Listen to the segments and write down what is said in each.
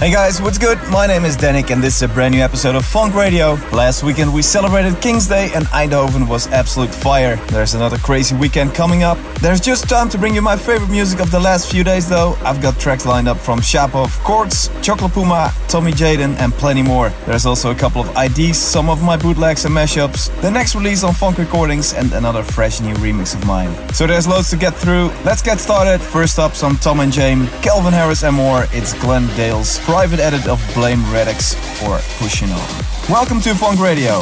Hey guys, what's good? My name is Dannic and this is a brand new episode of Fonk Radio. Last weekend we celebrated King's Day and Eindhoven was absolute fire. There's another crazy weekend coming up. There's just time to bring you my favorite music of the last few days though. I've got tracks lined up from Shapov, Quartz, Chocolate Puma, Tommy Jaden and plenty more. There's also a couple of IDs, some of my bootlegs and mashups, the next release on Fonk Recordings and another fresh new remix of mine. So there's loads to get through. Let's get started. First up some Tom and James, Calvin Harris and more. It's Glenn Dale's private edit of Blame Radix for Pushing On. Welcome to Fonk Radio.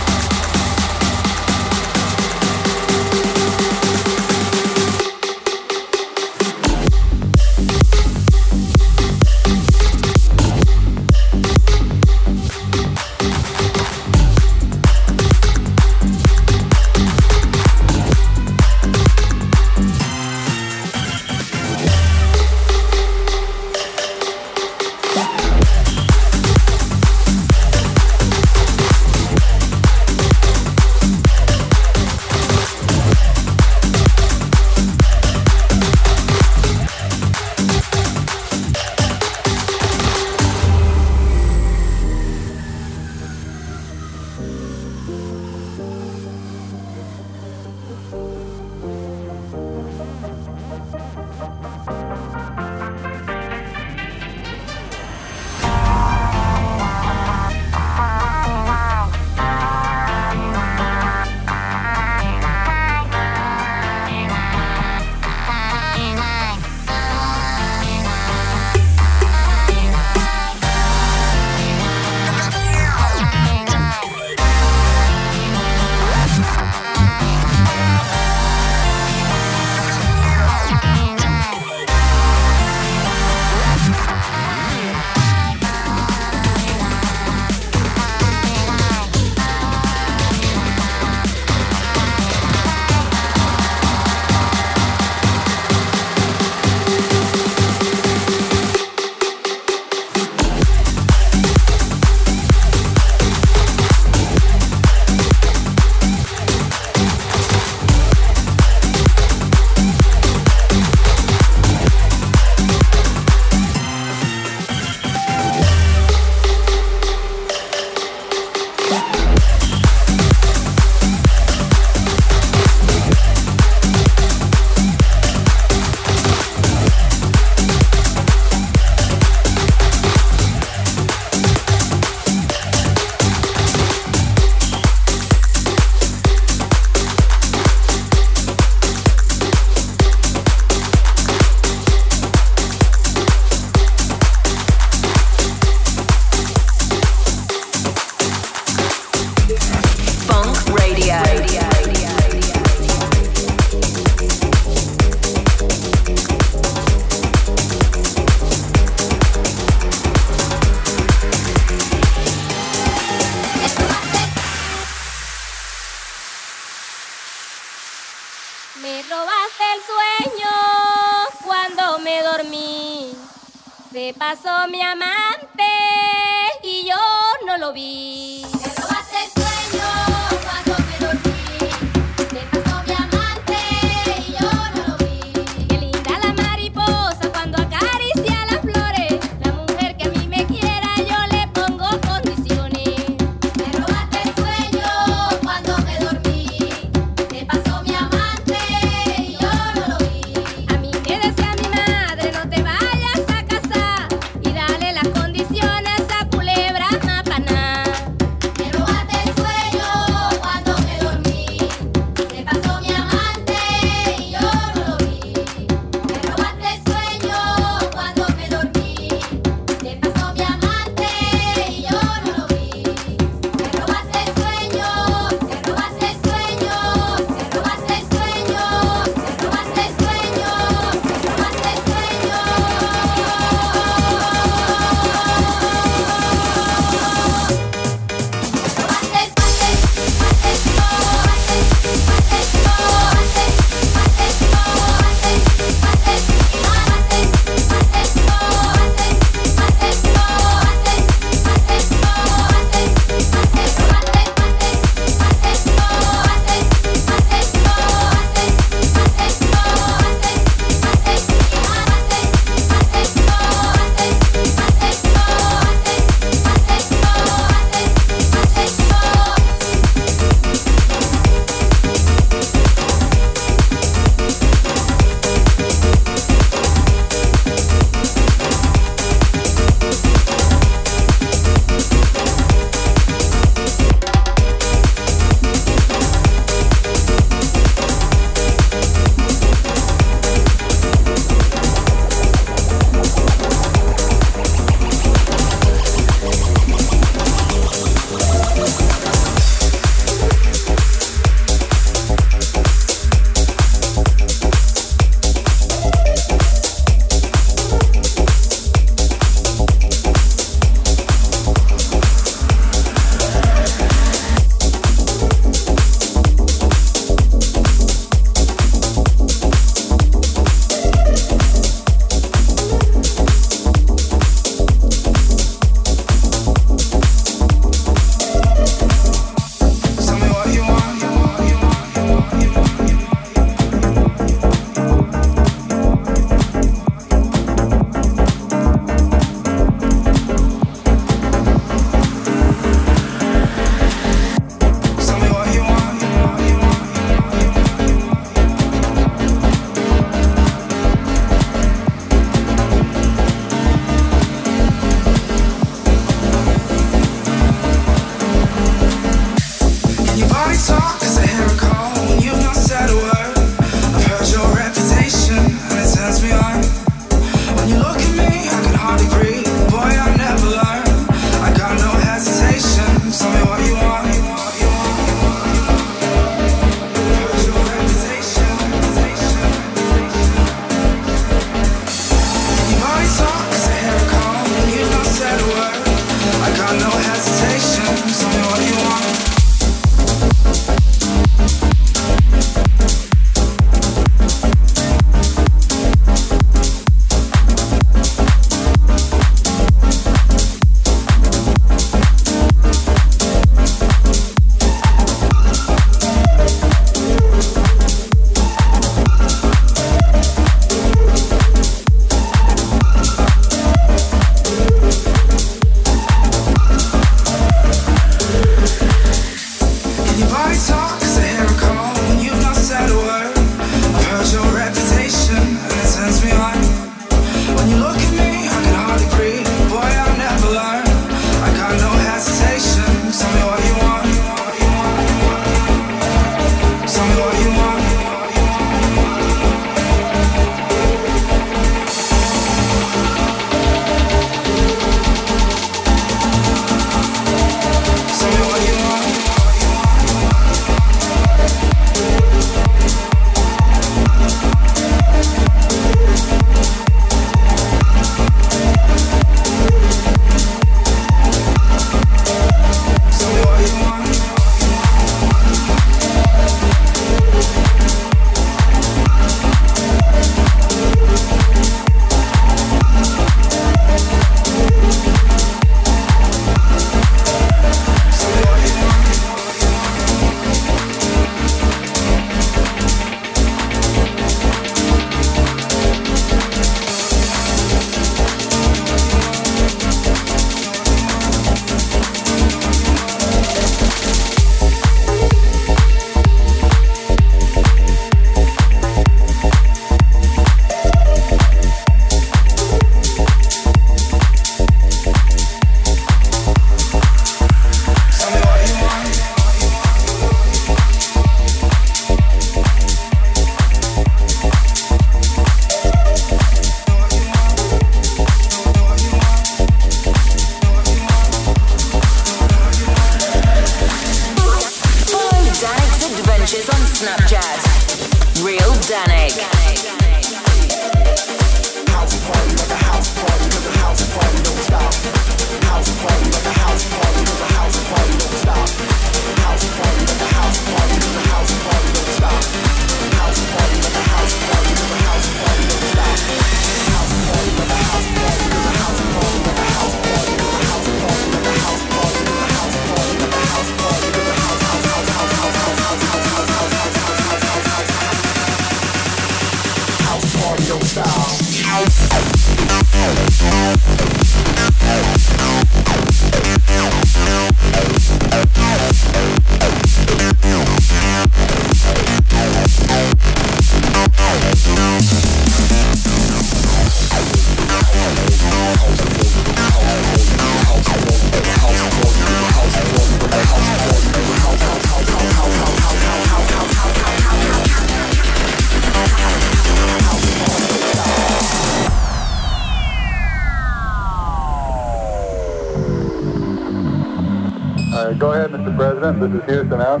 This is Houston out.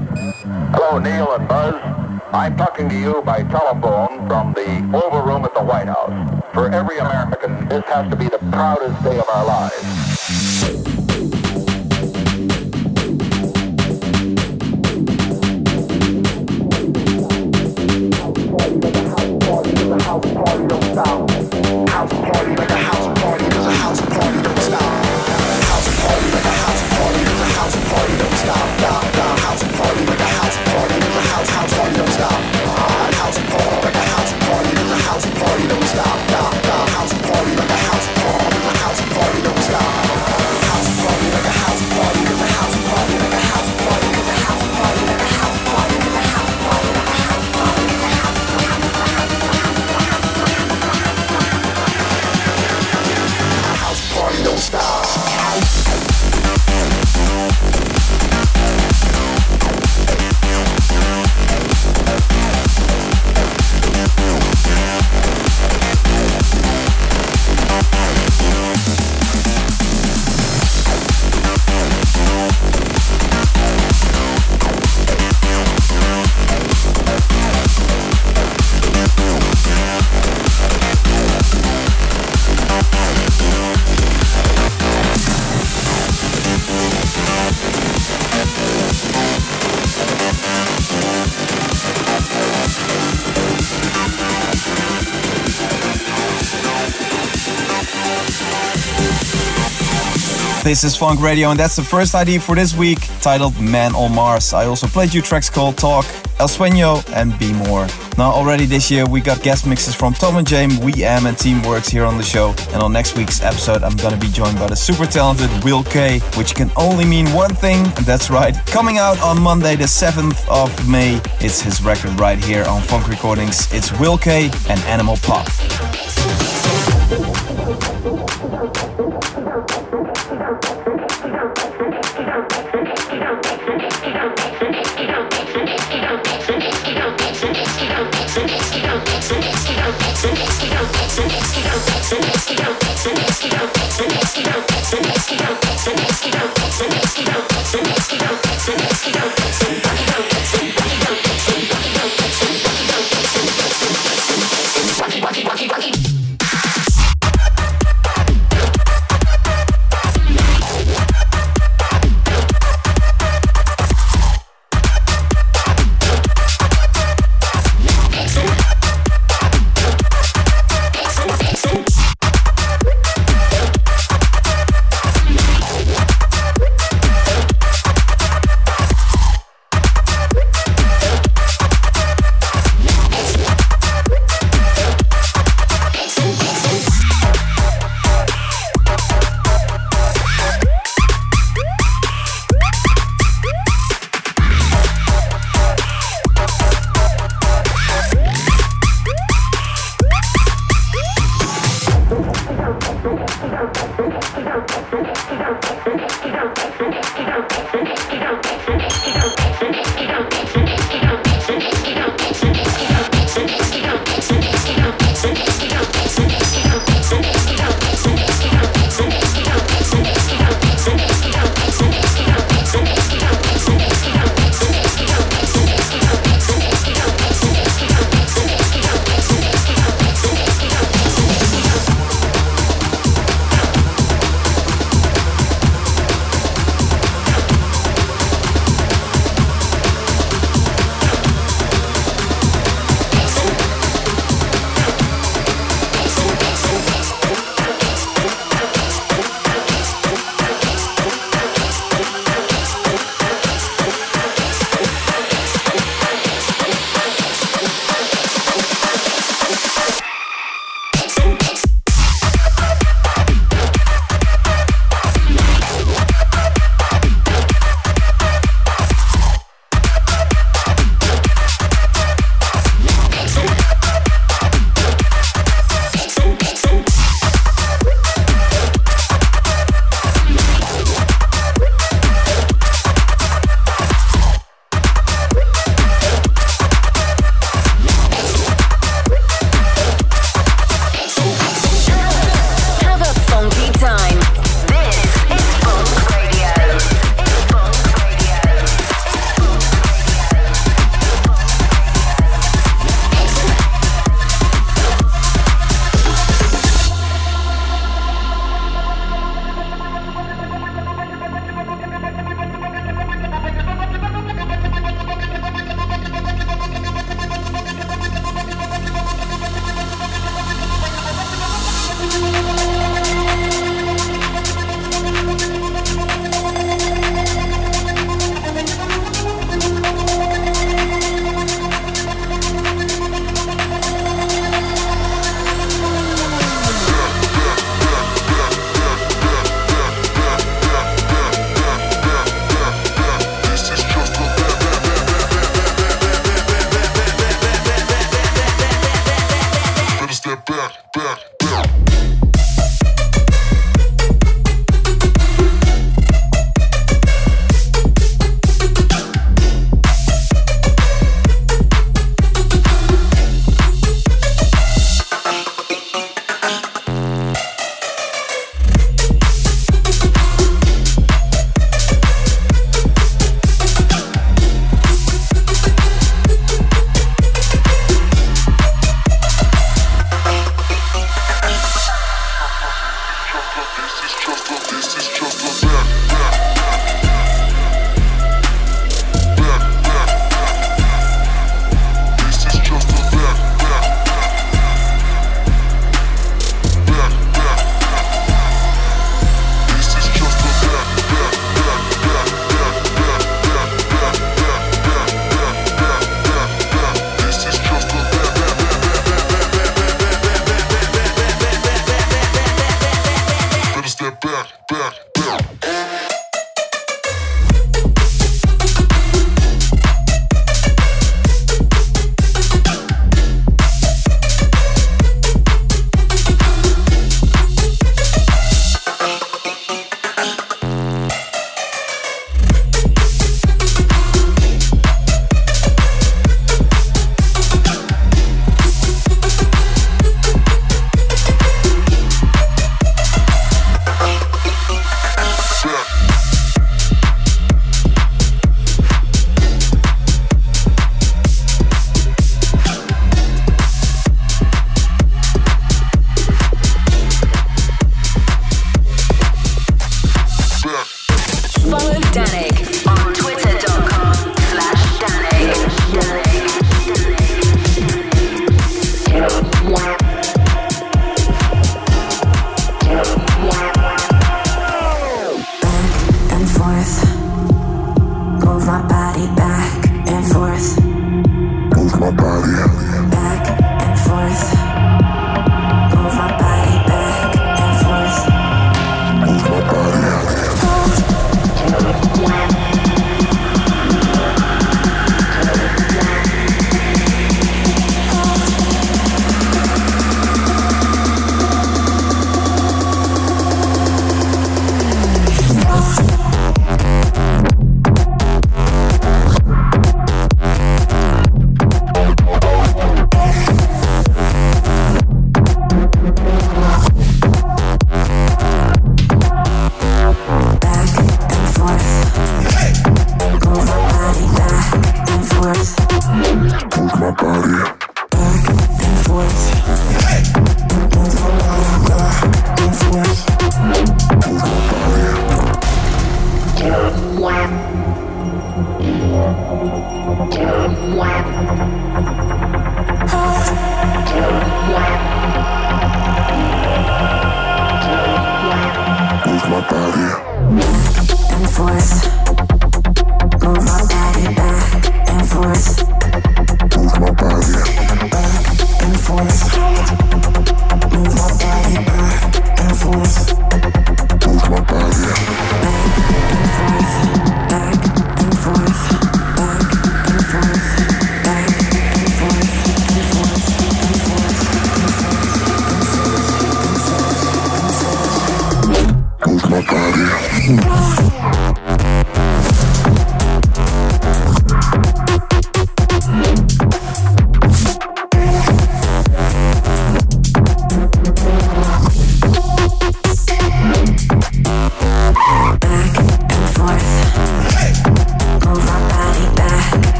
Hello, Neil and Buzz. I'm talking to you by telephone from the Oval Room at the White House. For every American, this has to be the proudest day of our lives. This is Fonk Radio, and that's the first ID for this week, titled Man on Mars. I also played you tracks called Talk, El Sueño, and Be More. Now, already this year, we got guest mixes from Tom and James, We Am, and Teamworks here on the show. And on next week's episode, I'm gonna be joined by the super talented Will K, which can only mean one thing, and that's right. Coming out on Monday, the 7th of May, it's his record right here on Fonk Recordings. It's Will K and Animal Pop. Thank you.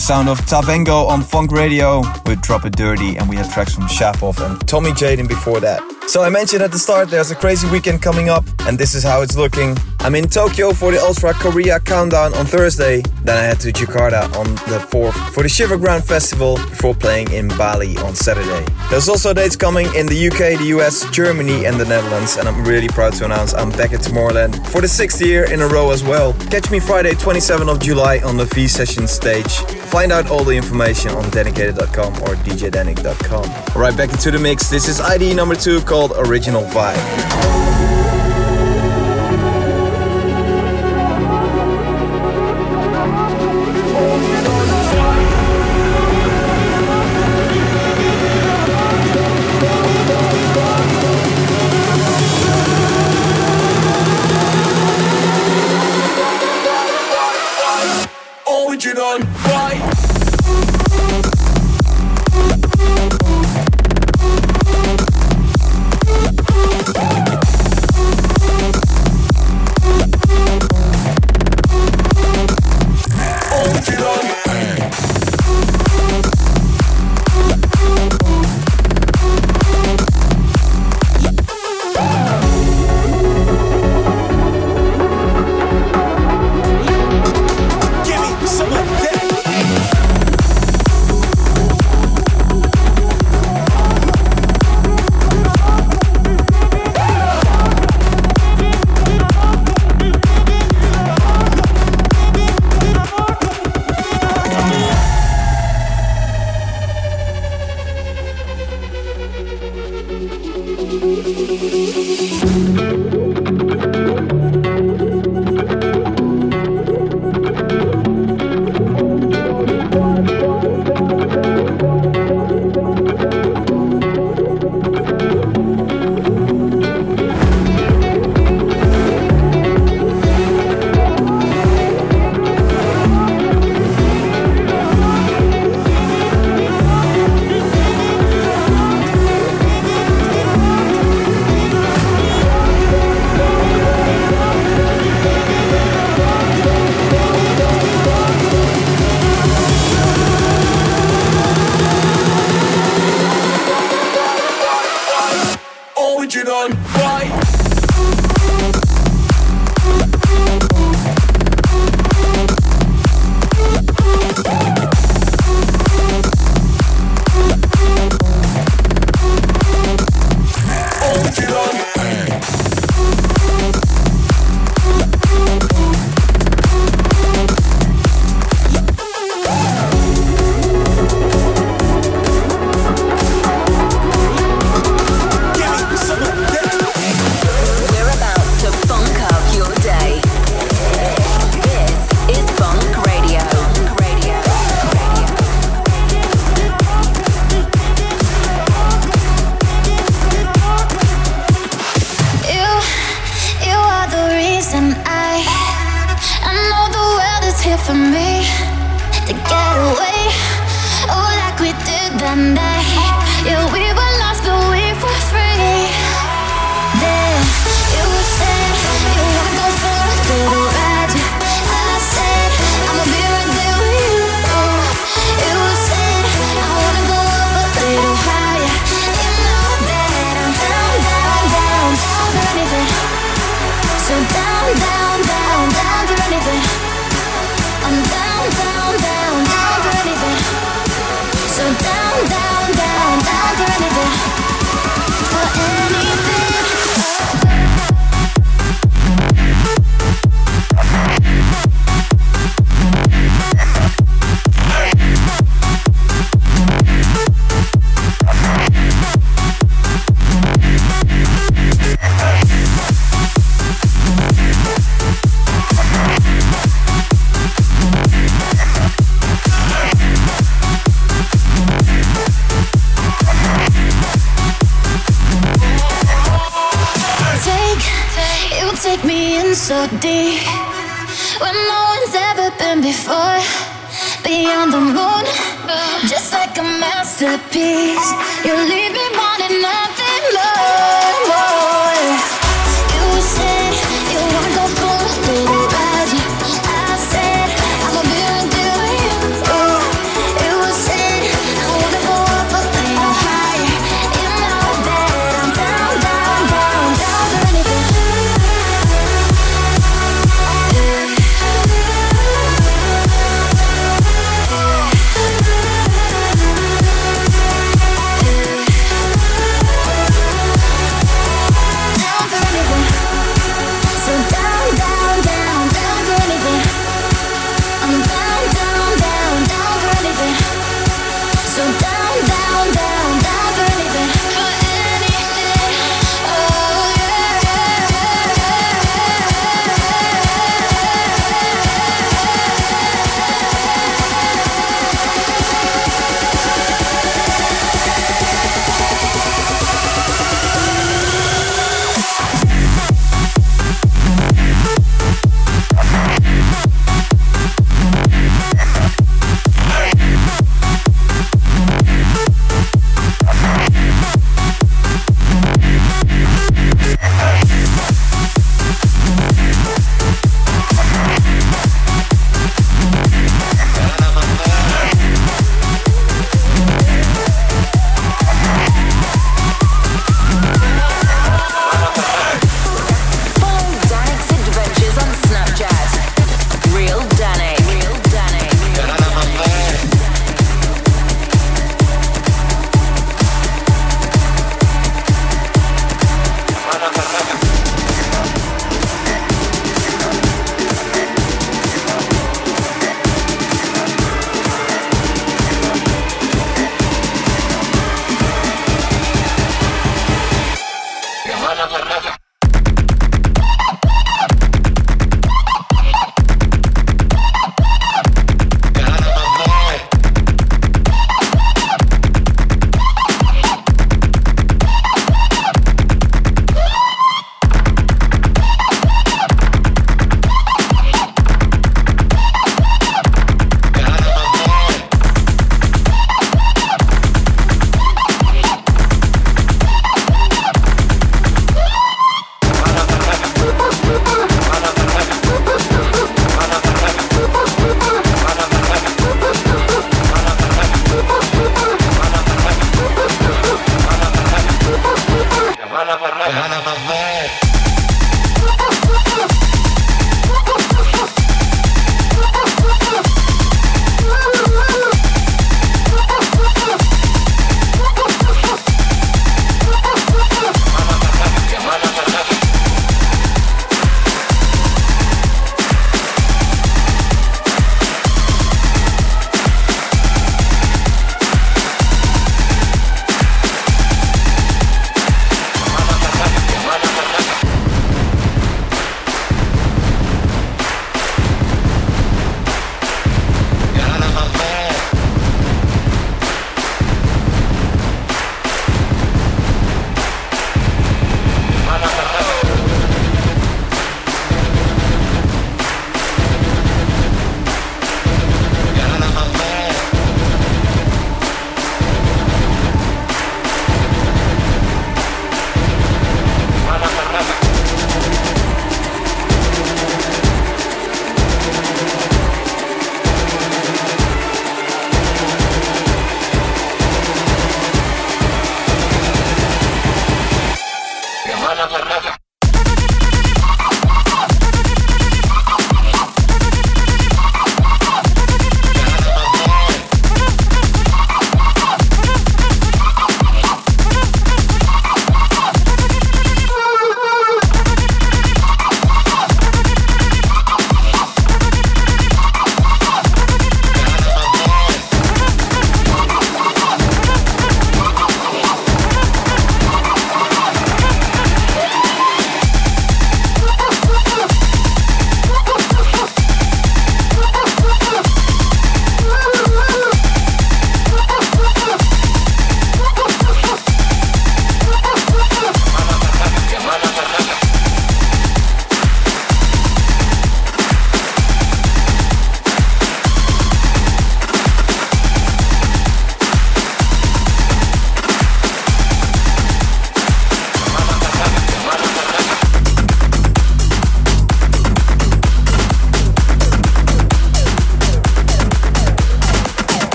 Sound of Tavengo on Fonk Radio with Drop It Dirty, and we had tracks from Shapov and Tommy Jaden before that. So I mentioned at the start there's a crazy weekend coming up, and this is how it's looking. I'm in Tokyo for the Ultra Korea Countdown on Thursday. Then I head to Jakarta on the 4th for the Shiverground Festival before playing in Bali on Saturday. There's also dates coming in the UK, the US, Germany, and the Netherlands, and I'm really proud to announce I'm back at Tomorrowland for the sixth year in a row as well. Catch me Friday, 27th of July on the V Session stage. Find out all the information on dedicated.com or djdannic.com. Right back into the mix. This is ID number two called Original Vibe.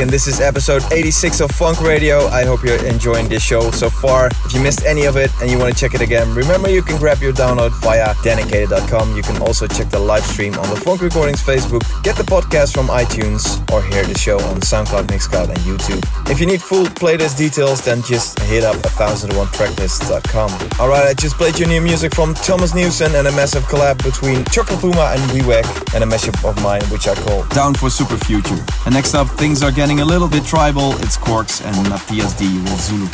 And this is episode 86 of Fonk Radio. I hope you're enjoying this show so far. If you missed any of it and you want to check it again, remember you can grab your download via danickated.com. You can also check the live stream on the Fonk Recordings Facebook, get the podcast from iTunes, or hear the show on SoundCloud, Mixcloud, and YouTube. If you need full playlist details, then just hit up 1001tracklist.com. Alright, I just played your new music from Thomas Newson and a massive collab between Chocolate Puma and WeWack, and a mashup of mine, which I call Down for Super Future. And next up, things are getting a little bit tribal. It's Quarks and Matthias D with Zulu.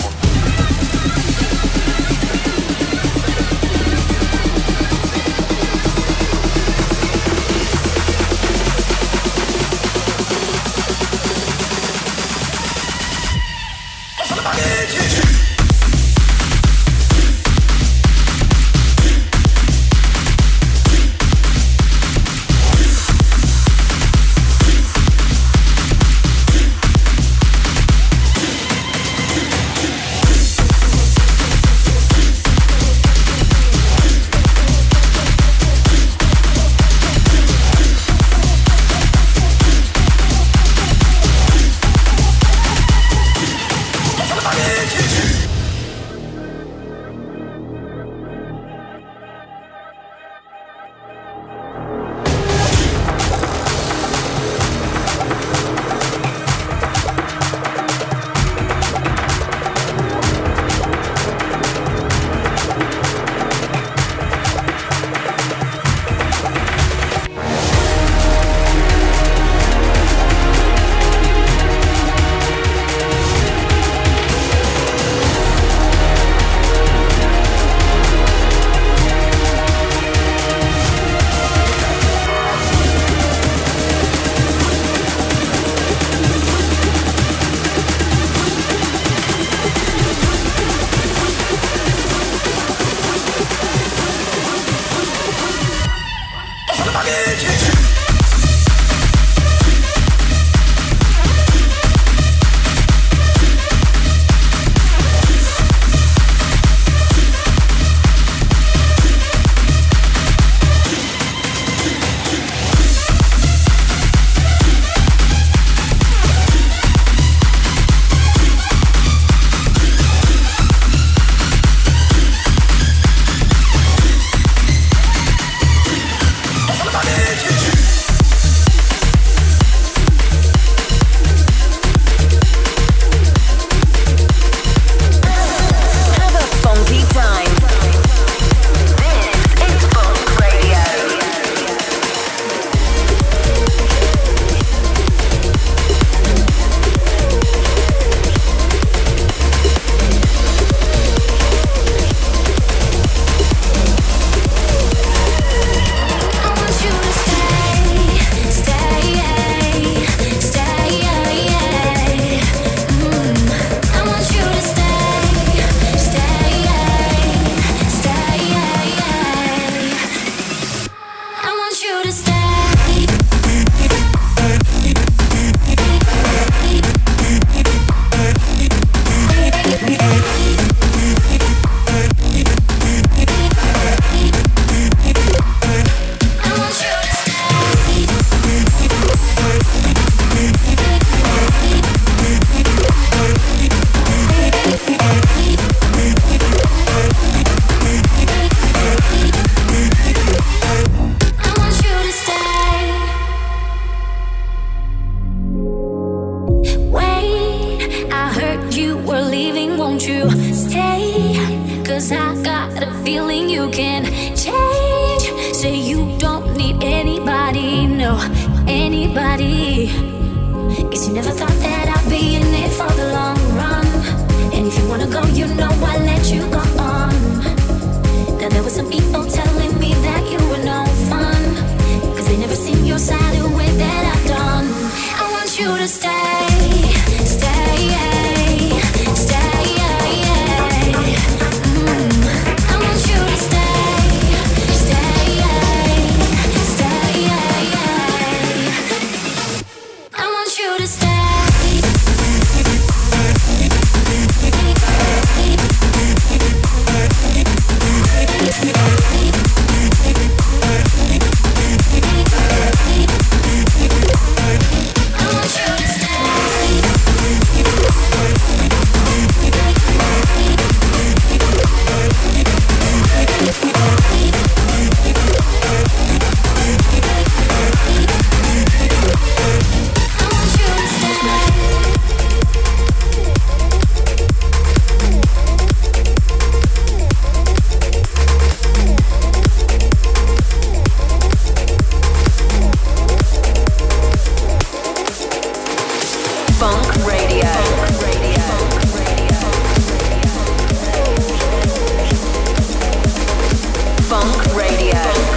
Thank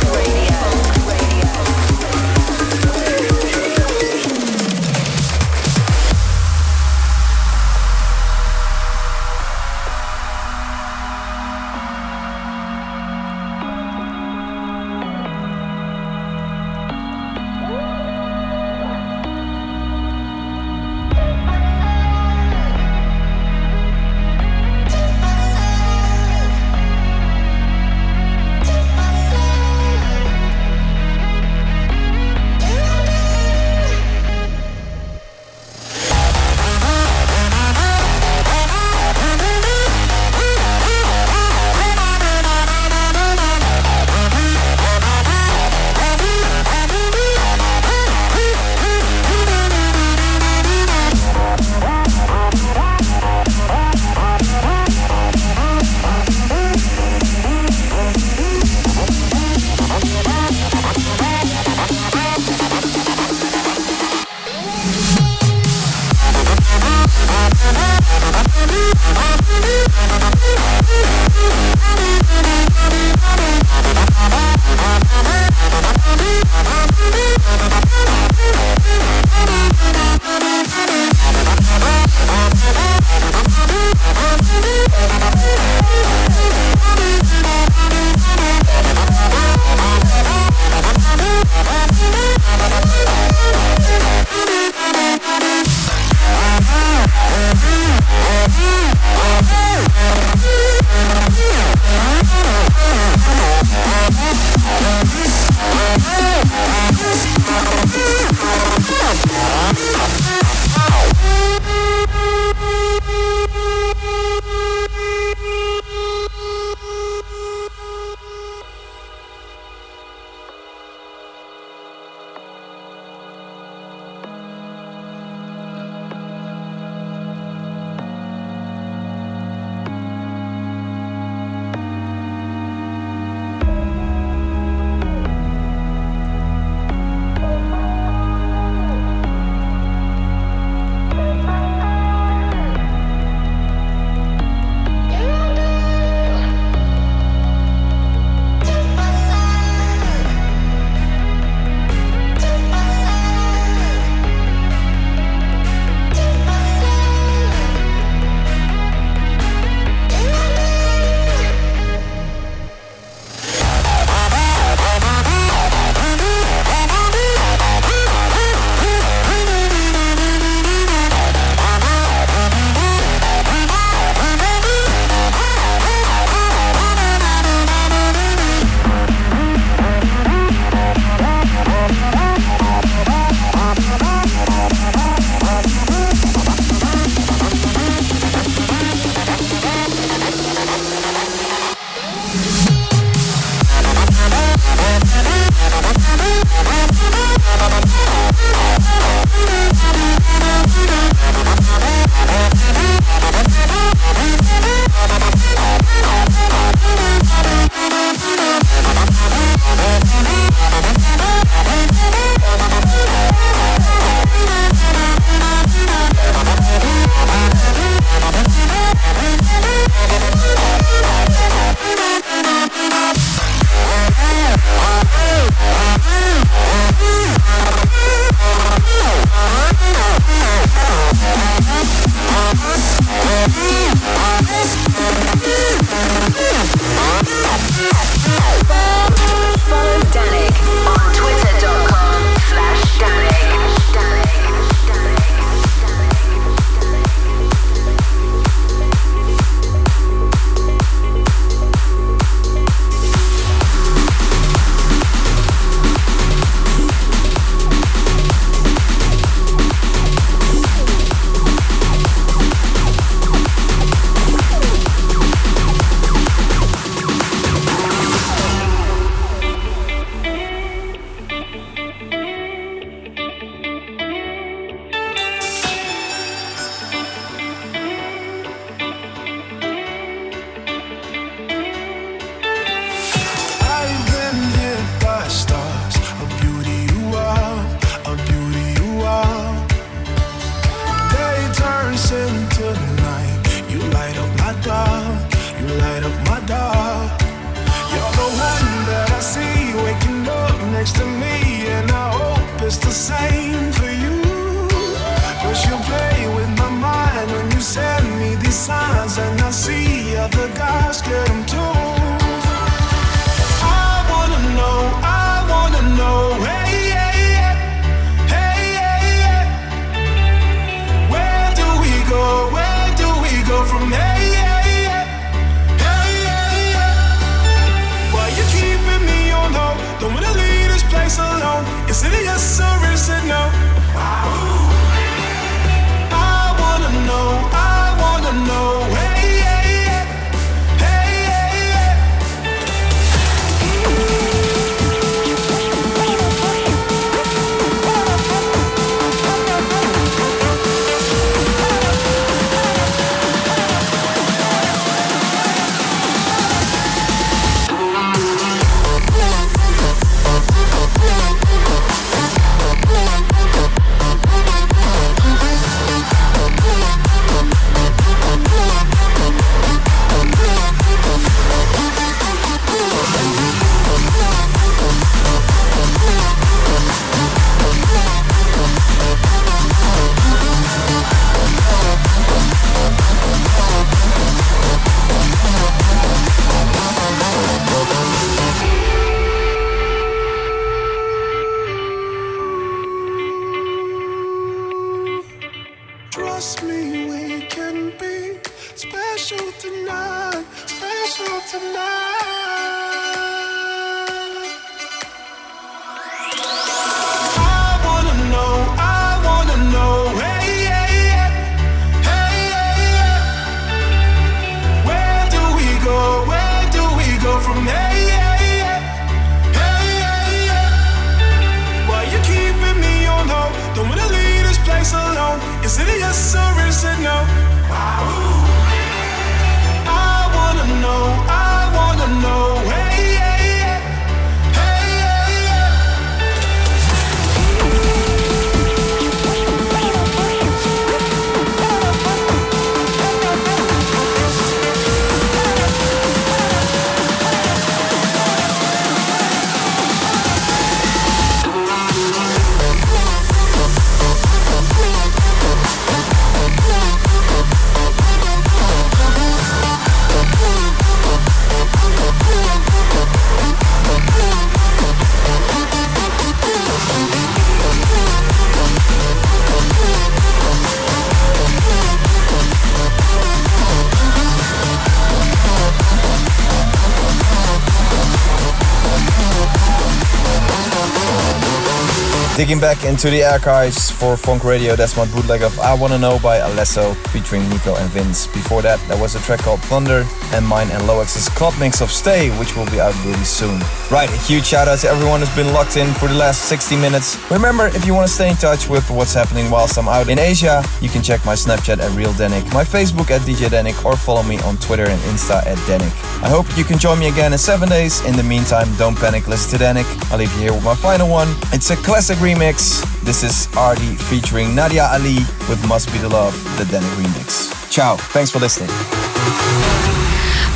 Digging back into the archives for Fonk Radio, that's my bootleg of I Wanna Know by Alesso featuring Nico and Vinz. Before that, there was a track called Thunder and mine and Loax's club mix of Stay, which will be out really soon. Right, a huge shout out to everyone who's been locked in for the last 60 minutes. Remember, if you want to stay in touch with what's happening whilst I'm out in Asia, you can check my Snapchat at Real Dannic, my Facebook at DJ Dannic, or follow me on Twitter and Insta at Dannic. I hope you can join me again in seven days. In the meantime, don't panic, listen to Dannic. I'll leave you here with my final one. It's a classic remix. This is Arty featuring Nadia Ali with Must Be the Love, the Dannic remix. Ciao. Thanks for listening.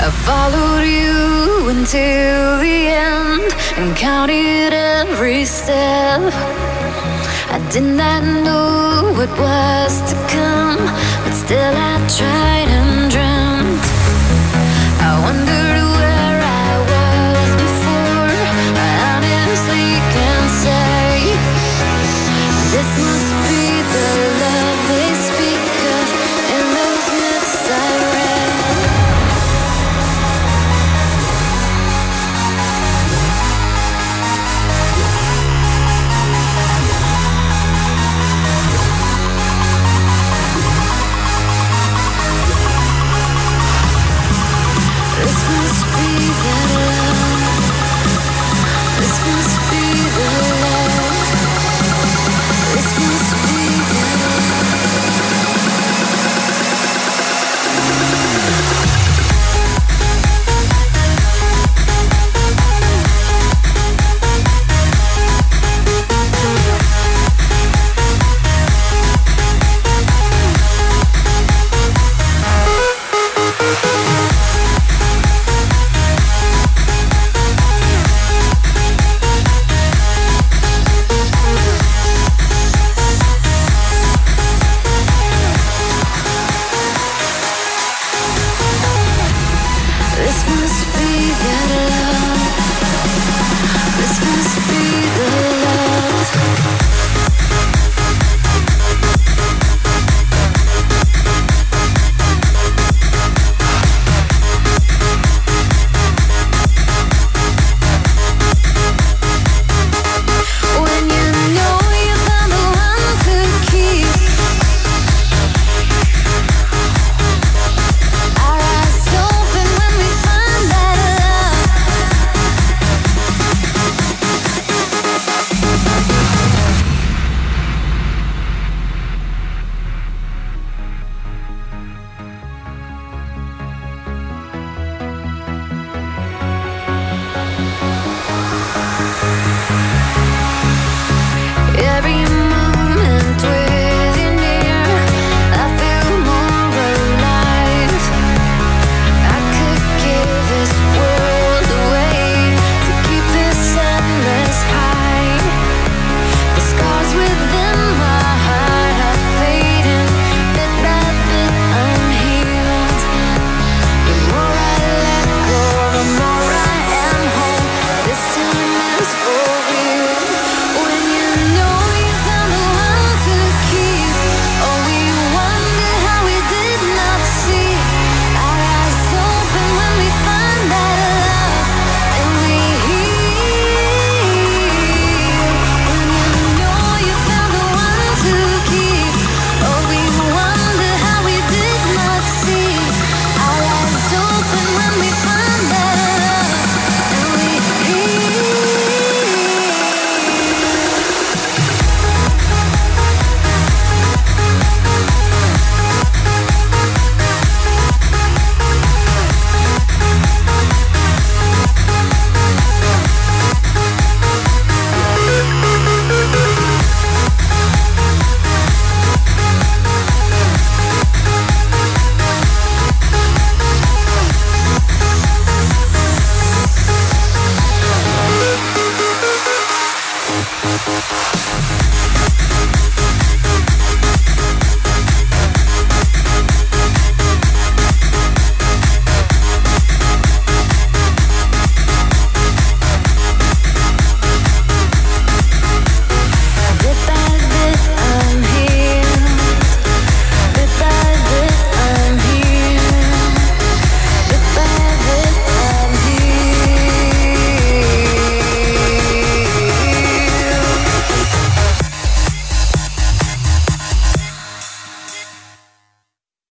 I followed you until the end and counted every step. I did not know what was to come, but still I tried.